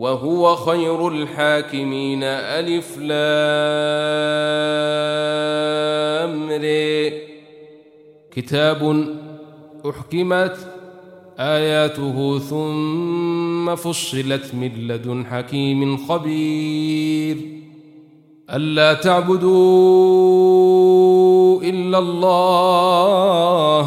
وهو خير الحاكمين. ألف لام كتاب أحكمت آياته ثم فصلت من لدن حكيم خبير. ألا تعبدوا إلا الله.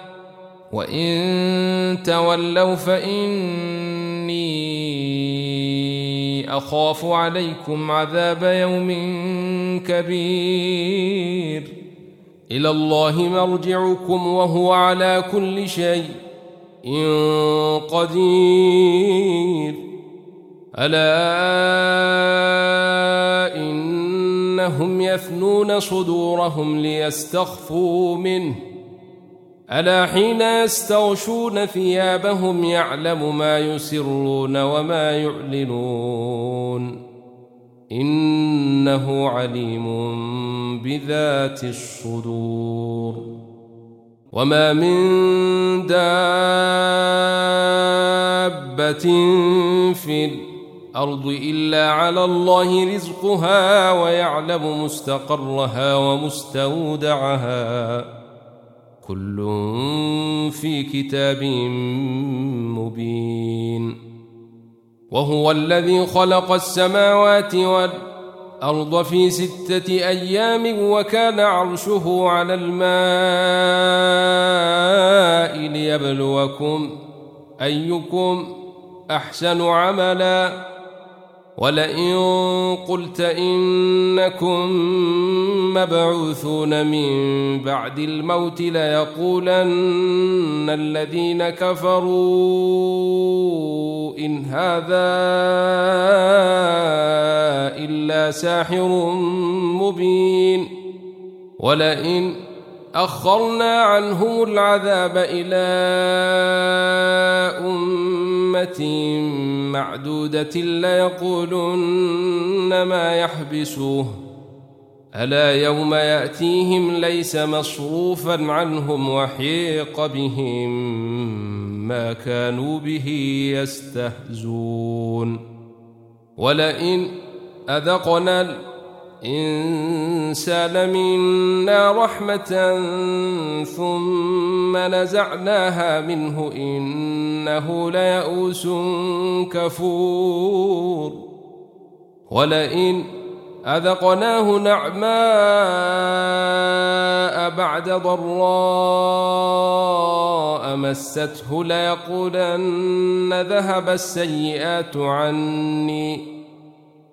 وإن تولوا فإني أخاف عليكم عذاب يوم كبير إلى الله مرجعكم وهو على كل شيء قدير ألا إنهم يثنون صدورهم ليستخفوا منه ألا حين يستغشون ثيابهم يعلم ما يسرون وما يعلنون؟ إنه عليم بذات الصدور. وما من دابة في الأرض إلا على الله رزقها ويعلم مستقرها ومستودعها. كل في كتاب مبين. وهو الذي خلق السماوات والأرض في ستة أيام وكان عرشه على الماء ليبلوكم أيكم أحسن عملاً. ولئن قلت إنكم مبعوثون من بعد الموت ليقولن الذين كفروا إن هذا إلا ساحر مبين ولئن أخرنا عنهم العذاب إلى أمة معدودة ليقولن ما يحبسوه. ألا يوم يأتيهم ليس مصروفا عنهم وحيق بهم ما كانوا به يستهزون. ولئن أذقنا الإنسان منا رحمة ثم نزعناها منه إنه ليئوس كفور. ولئن أذقناه نعماء بعد ضراء مسته ليقولن ذهب السيئات عني.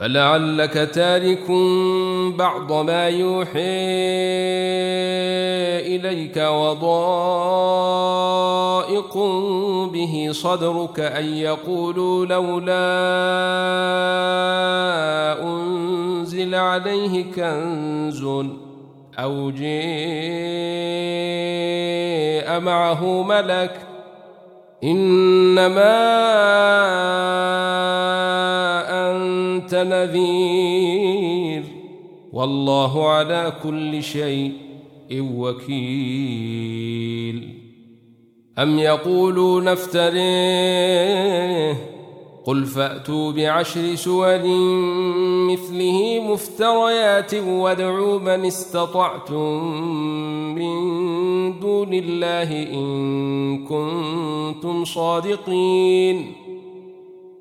فلعلك تارك بعض ما يوحي إليك وضائق به صدرك أن يقولوا لولا أنزل عليه كنز أو جاء معه ملك إنما أنت نذير. والله على كل شيء وكيل. أم يقولون افتريه. قل فأتوا بعشر سور مثله مفتريات وادعوا من استطعتم من دون الله إن كنتم صادقين.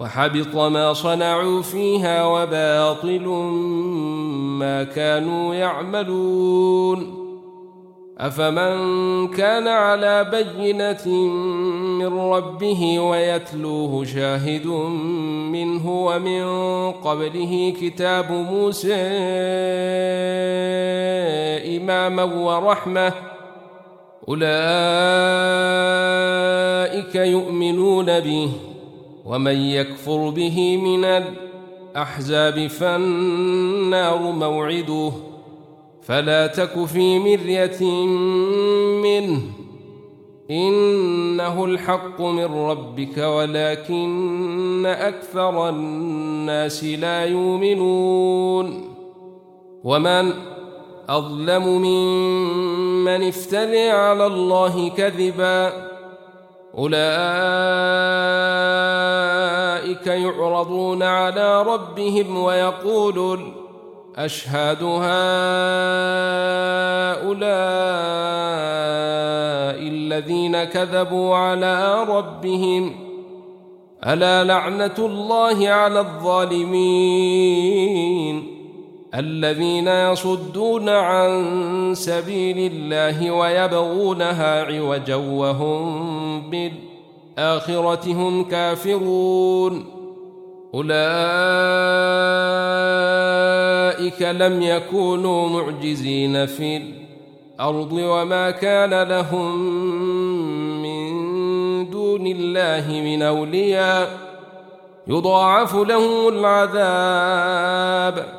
وحبط ما صنعوا فيها وباطل ما كانوا يعملون. أفمن كان على بينة من ربه ويتلوه شاهد منه ومن قبله كتاب موسى إماما ورحمة. أولئك يؤمنون به. ومن يكفر به من الأحزاب فالنار موعده. فلا تك في مرية منه. إنه الحق من ربك ولكن أكثر الناس لا يؤمنون. ومن أظلم ممن افتري على الله كذبا. أولئك يعرضون على ربهم ويقولون أشهد هؤلاء الذين كذبوا على ربهم ألا لعنة الله على الظالمين الذين يصدون عن سبيل الله ويبغونها عوجا وهم بالآخرة هم كافرون. أولئك لم يكونوا معجزين في الأرض وما كان لهم من دون الله من أولياء. يضاعف لهم العذاب.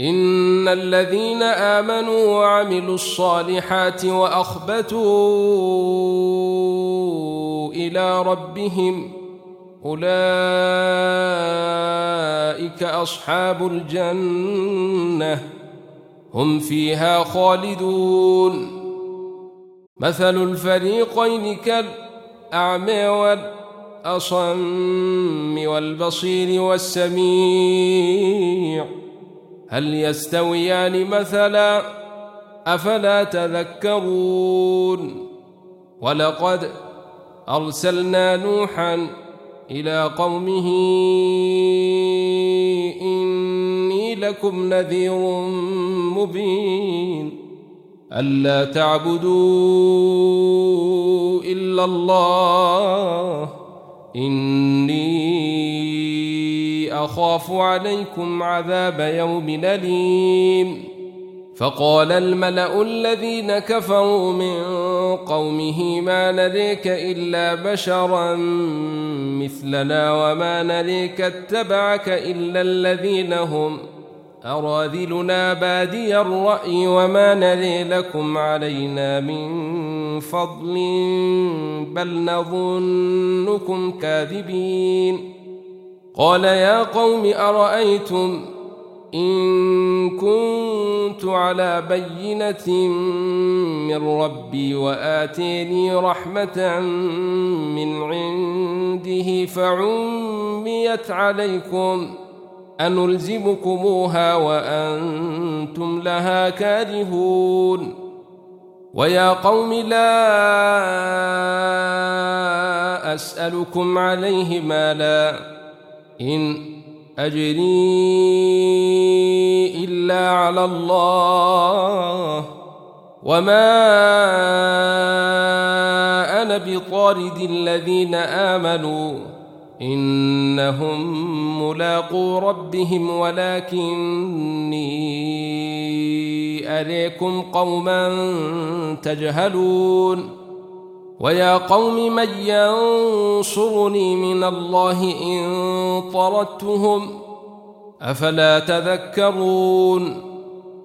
إن الذين آمنوا وعملوا الصالحات وأخبتوا إلى ربهم أولئك أصحاب الجنة هم فيها خالدون. مثل الفريقين كالأعمى والأصم والبصير والسميع. هل يستويان مثلا أفلا تذكرون؟ ولقد أرسلنا نوحا إلى قومه إني لكم نذير مبين. ألا تعبدوا إلا الله إني أخاف عليكم عذاب يوم أليم. فقال الملأ الذين كفروا من قومه ما نريك إلا بشرا مثلنا وما نريك اتبعك إلا الذين هم أراذلنا بادي الرأي وما نري لكم علينا من فضل بل نظنكم كاذبين. قال يا قوم أرأيتم إن كنت على بينة من ربي وآتيني رحمة من عنده فعميت عليكم أنلزمكموها وأنتم لها كارهون ويا قوم لا أسألكم عليه مالا إن أجري إلا على الله وما كان بطارد الذين آمنوا إنهم ملاقو ربهم ولكني أريكم قوما تجهلون ويا قوم من ينصرني من الله إن طردتهم أفلا تذكرون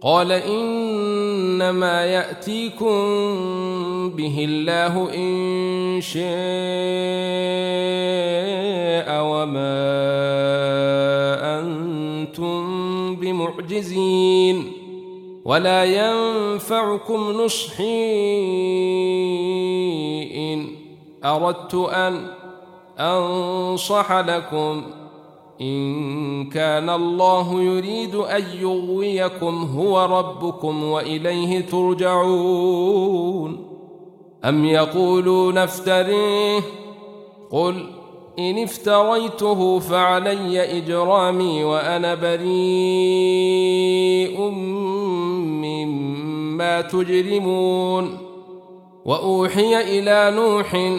قال إنما يأتيكم به الله إن شاء وما أنتم بمعجزين ولا ينفعكم نصحي إن أردت أن أنصح لكم إن كان الله يريد أن يغويكم هو ربكم وإليه ترجعون. أم يقولون افتريه؟ قل إن افتريته فعلي إجرامي وأنا بريء مما تجرمون. وأوحي إلى نوح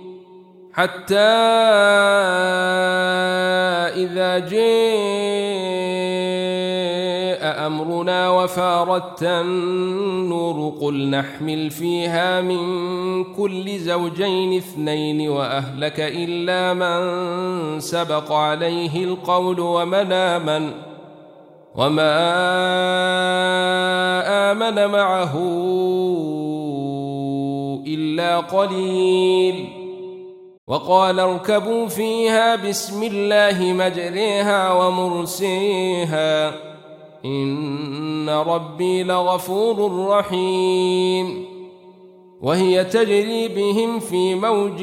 حتى إذا جاء أمرنا وفارت النور قل نحمل فيها من كل زوجين اثنين وأهلك إلا من سبق عليه القول ومن آمن وما آمن معه إلا قليل وقال اركبوا فيها بسم الله مجريها ومرسيها. إن ربي لغفور رحيم. وهي تجري بهم في موج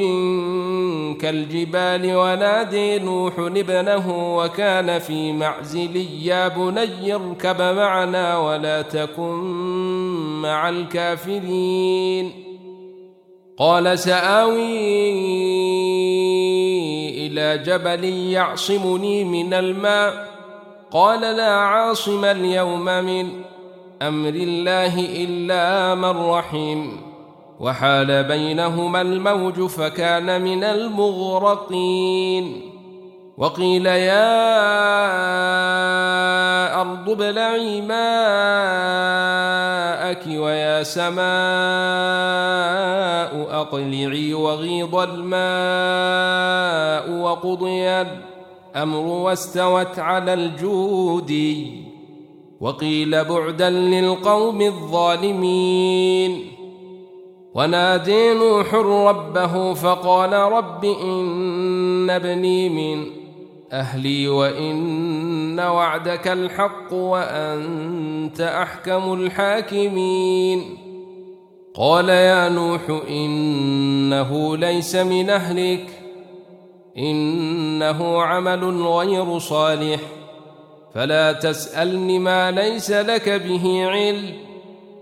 كالجبال ونادي نوح ابنه وكان في معزل يا بني اركب معنا ولا تكن مع الكافرين. قال سآوي إلى جبل يعصمني من الماء. قال لا عاصم اليوم من أمر الله إلا من رحم وحال بينهما الموج فكان من المغرقين. وقيل يا أرض ابلعي ماءك ويا سماء أقلعي وغيض الماء وقضي الأمر واستوت على الجود وقيل بعدا للقوم الظالمين. ونادي نوح ربه فقال رب إن ابني من أهلي وإن إن وعدك الحق وأنت أحكم الحاكمين. قال يا نوح إنه ليس من أهلك إنه عمل غير صالح فلا تسألني ما ليس لك به علم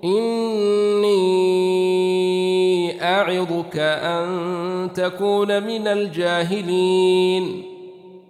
إني أعظك أن تكون من الجاهلين.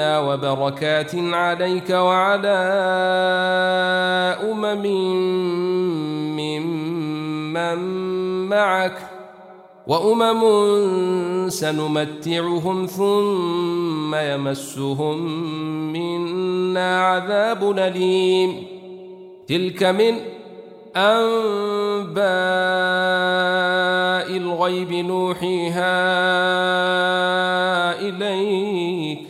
وبركات عليك وعلى أمم ممن معك وأمم سنمتعهم ثم يمسهم منا عذاب أليم. تلك من أنباء الغيب نوحيها إليك.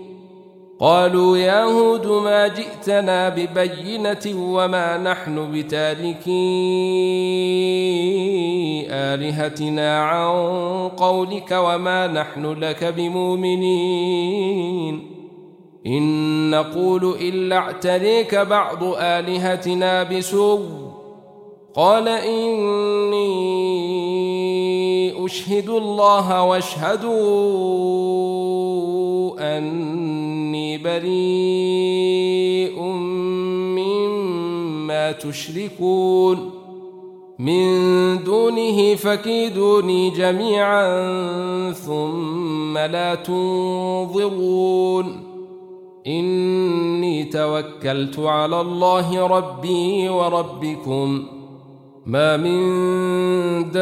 قالوا يا هود ما جئتنا ببينة وما نحن بتاركي آلهتنا عن قولك وما نحن لك بمؤمنين. إن نقول إلا اعتريك بعض آلهتنا بسوء. قال إني أشهد الله واشهدوا أني بريء مما تشركون. من دونه فكيدوني جميعا ثم لا تنظرون. إني توكلت على الله ربي وربكم. ما من دابة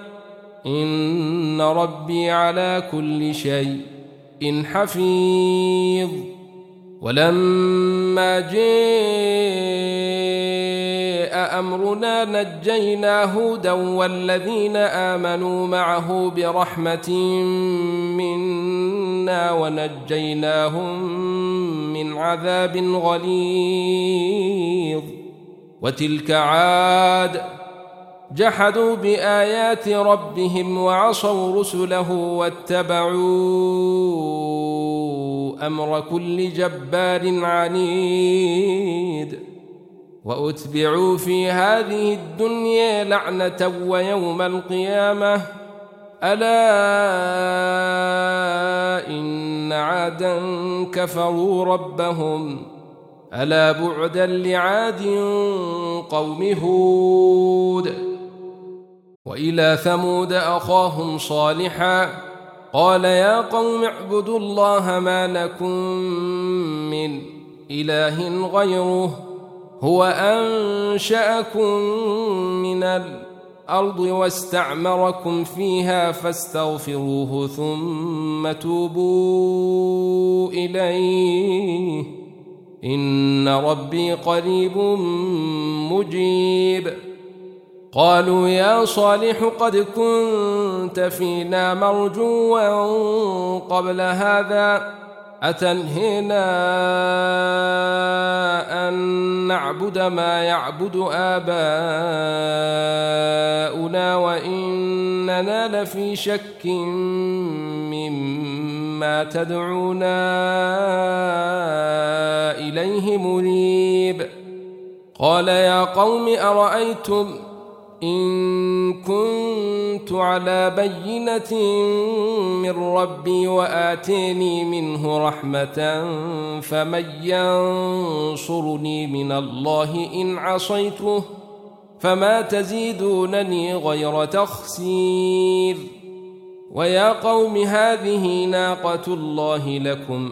إن ربي على كل شيء إن حفيظ. ولما جاء أمرنا نجينا هودا والذين آمنوا معه برحمة منا ونجيناهم من عذاب غليظ. وتلك عاد جحدوا بآيات ربهم وعصوا رسله واتبعوا أمر كل جبار عنيد وأتبعوا في هذه الدنيا لعنة ويوم القيامة ألا إن عادا كفروا ربهم ألا بعدا لعاد قوم هود وإلى ثمود أخاهم صالحا قال يا قوم اعبدوا الله ما لكم من إله غيره هو أنشأكم من الأرض واستعمركم فيها فاستغفروه ثم توبوا إليه إن ربي قريب مجيب قالوا يا صالح قد كنت فينا مرجوا قبل هذا أتنهينا أن نعبد ما يعبد آباؤنا وإننا لفي شك مما تدعونا إليه مريب. قال يا قوم أرأيتم إن كنت على بينة من ربي وآتيني منه رحمة فمن ينصرني من الله إن عصيته فما تزيدونني غير تخسير. ويا قوم هذه ناقة الله لكم.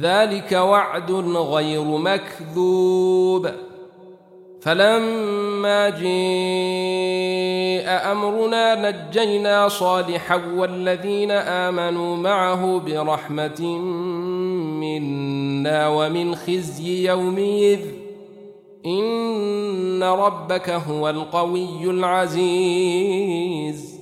ذلك وعد غير مكذوب. فلما جاء أمرنا نجينا صالحا والذين آمنوا معه برحمة منا ومن خزي يومئذ. إن ربك هو القوي العزيز.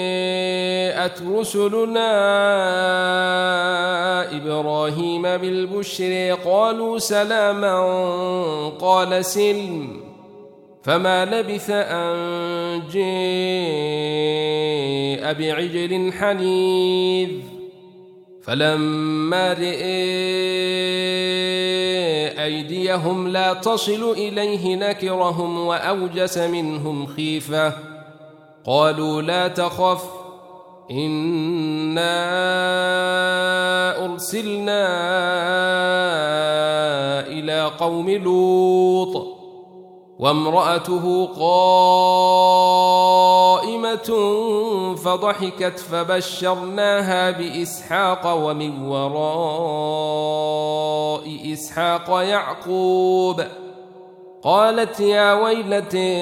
جاءت رسلنا إبراهيم بالبشر قالوا سلاما قال سلم فما لبث أن جاء بعجل حنيذ فلما رئي أيديهم لا تصل إليه نكرهم وأوجس منهم خيفة قالوا لا تخف انا ارسلنا إلى قوم لوط وامراته قائمه فضحكت فبشرناها باسحاق ومن وراء اسحاق يعقوب قالت يا ويلتي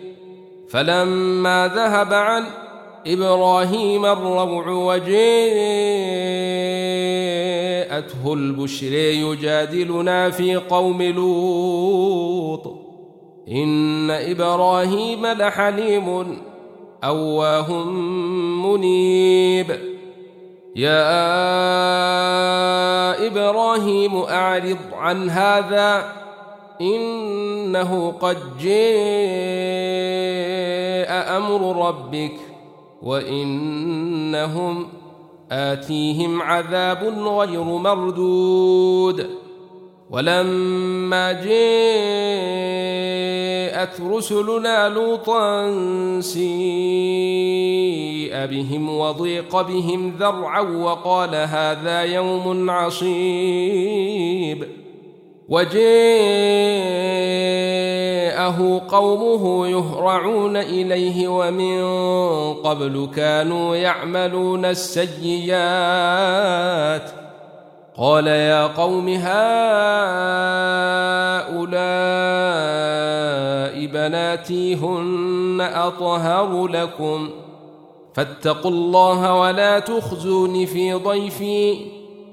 فلما ذهب عن إبراهيم الروع وجاءته البشر يجادلنا في قوم لوط. إن إبراهيم لحليم أواه منيب. يا إبراهيم أعرض عن هذا إنه قد أمر ربك وإنهم آتيهم عذاب غير مردود. ولما جاء جاءت رسلنا لوطا سيء بهم وضيق بهم ذرعا وقال هذا يوم عصيب. وجاءه قومه يهرعون إليه ومن قبل كانوا يعملون السيئات. قال يا قوم هؤلاء بناتي هن أطهر لكم. فاتقوا الله ولا تخزون في ضيفي.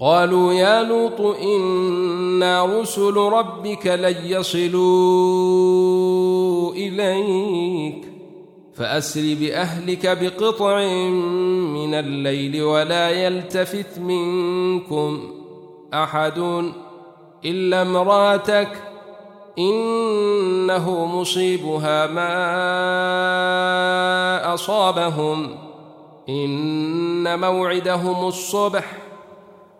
قالوا يا لوط إنا رسل ربك لن يصلوا إليك فأسر بأهلك بقطع من الليل ولا يلتفت منكم أحد إلا امرأتك إنه مصيبها ما أصابهم إن موعدهم الصبح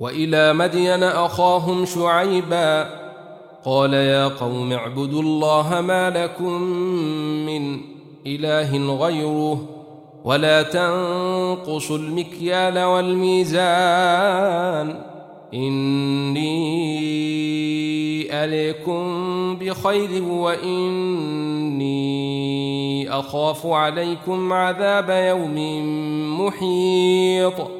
وإلى مدين أخاهم شعيباً قال يا قوم اعبدوا الله ما لكم من إله غيره ولا تنقصوا المكيال والميزان إني أليكم بخير وإني أخاف عليكم عذاب يوم محيط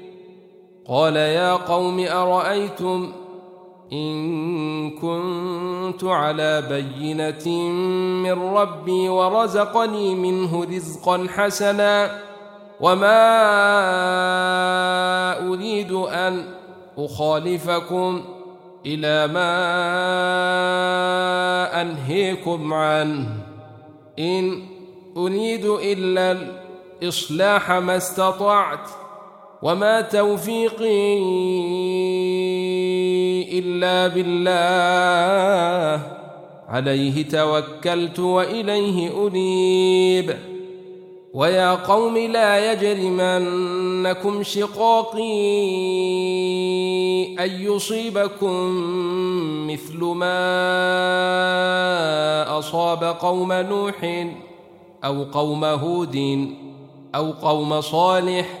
قال يا قوم أرأيتم إن كنت على بينة من ربي ورزقني منه رزقا حسنا وما أريد أن أخالفكم إلى ما أنهيكم عنه. إن أريد إلا الإصلاح ما استطعت وما توفيقي إلا بالله. عليه توكلت وإليه أنيب. ويا قوم لا يجرمنكم شقاقي أن يصيبكم مثل ما أصاب قوم نوح أو قوم هود أو قوم صالح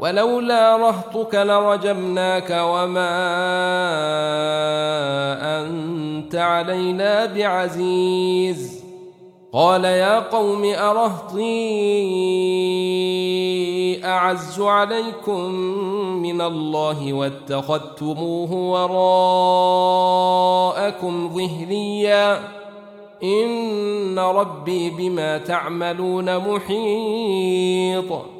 ولولا رهطك لرجمناك وما أنت علينا بعزيز. قال يا قوم أرهطي أعز عليكم من الله واتخذتموه وراءكم ظهريا. إن ربي بما تعملون محيط.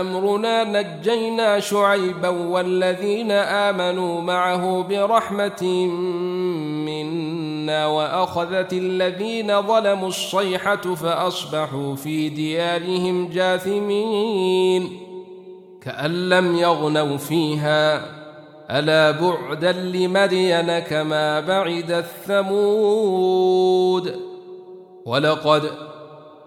أمرنا نجينا شعيبا والذين آمنوا معه برحمة منا وأخذت الذين ظلموا الصيحة فأصبحوا في ديارهم جاثمين كأن لم يغنوا فيها. ألا بعدا لمدين كما بعد الثمود. ولقد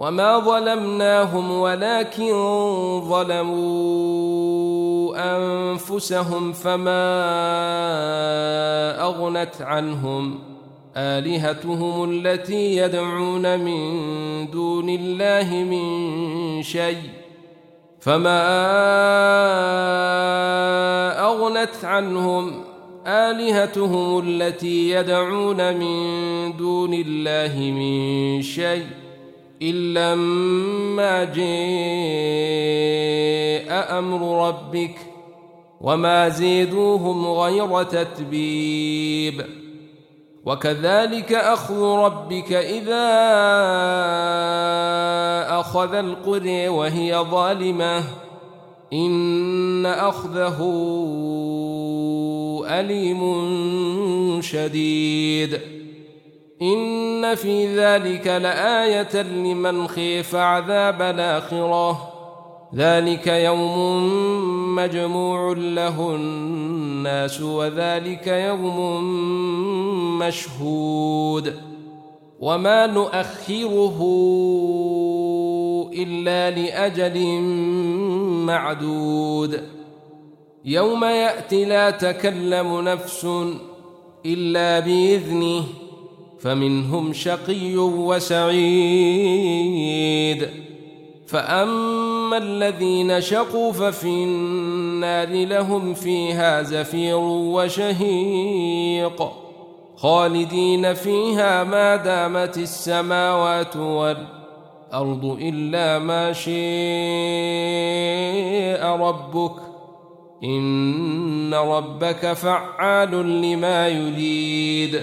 وما ظلمناهم ولكن ظلموا انفسهم فما اغنت عنهم الهتهم التي يدعون من دون الله من شيء فما اغنت عنهم الهتهم التي يدعون من دون الله من شيء إلا ما جاء أمر ربك وما زيدوهم غير تتبيب. وكذلك أخذ ربك إذا أخذ القرى وهي ظالمة. إن أخذه أليم شديد. إن في ذلك لآية لمن خيف عذاب الآخرة. ذلك يوم مجموع له الناس وذلك يوم مشهود. وما نؤخره إلا لأجل معدود. يوم يأتي لا تكلم نفس إلا بإذنه. فمنهم شقي وسعيد. فأما الذين شقوا ففي النار لهم فيها زفير وشهيق. خالدين فيها ما دامت السماوات والأرض إلا ما شاء ربك. إن ربك فعال لما يريد.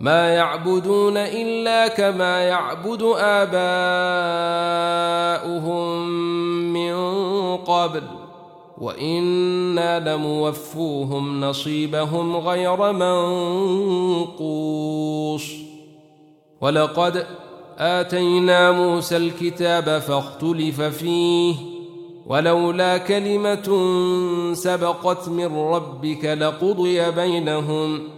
ما يعبدون إلا كما يعبد آباؤهم من قبل وإنا لموفوهم نصيبهم غير منقوص. ولقد آتينا موسى الكتاب فاختلف فيه ولولا كلمة سبقت من ربك لقضي بينهم.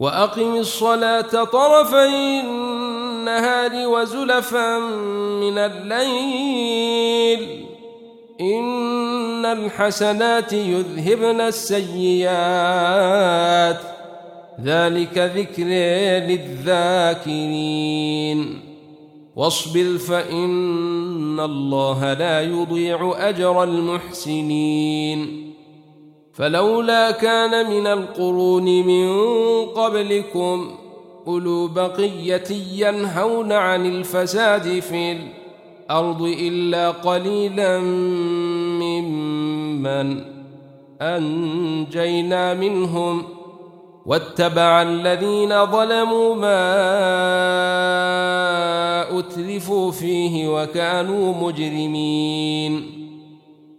وأقم الصلاة طرفي النهار وزلفا من الليل. إن الحسنات يذهبن السيئات. ذلك ذكر للذاكرين. واصبر فإن الله لا يضيع أجر المحسنين. فلولا كان من القرون من قبلكم أولو بقية ينهون عن الفساد في الأرض إلا قليلا ممن أنجينا منهم واتبع الذين ظلموا ما أتلفوا فيه وكانوا مجرمين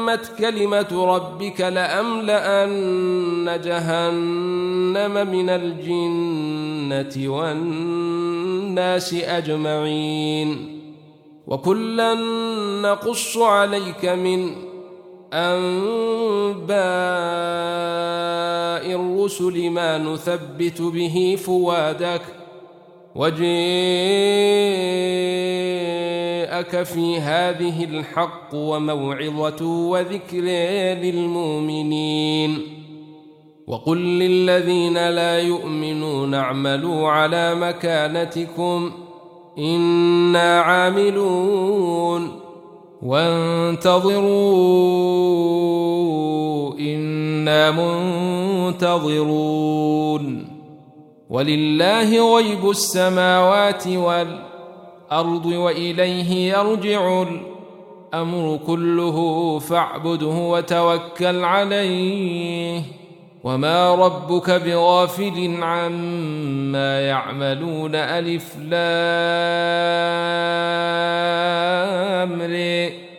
وتمت كلمة ربك لأملأن جهنم من الجنة والناس أجمعين. وكلا نقص عليك من أنباء الرسل ما نثبت به فوادك وجاءك في هذه الحق وموعظة وذكر للمؤمنين. وقل للذين لا يؤمنون اعملوا على مكانتكم إنا عاملون. وانتظروا إنا منتظرون. ولله غيب السماوات والأرض وإليه يرجع الأمر كله فاعبده وتوكل عليه. وما ربك بغافل عما يعملون ألف لام. رئ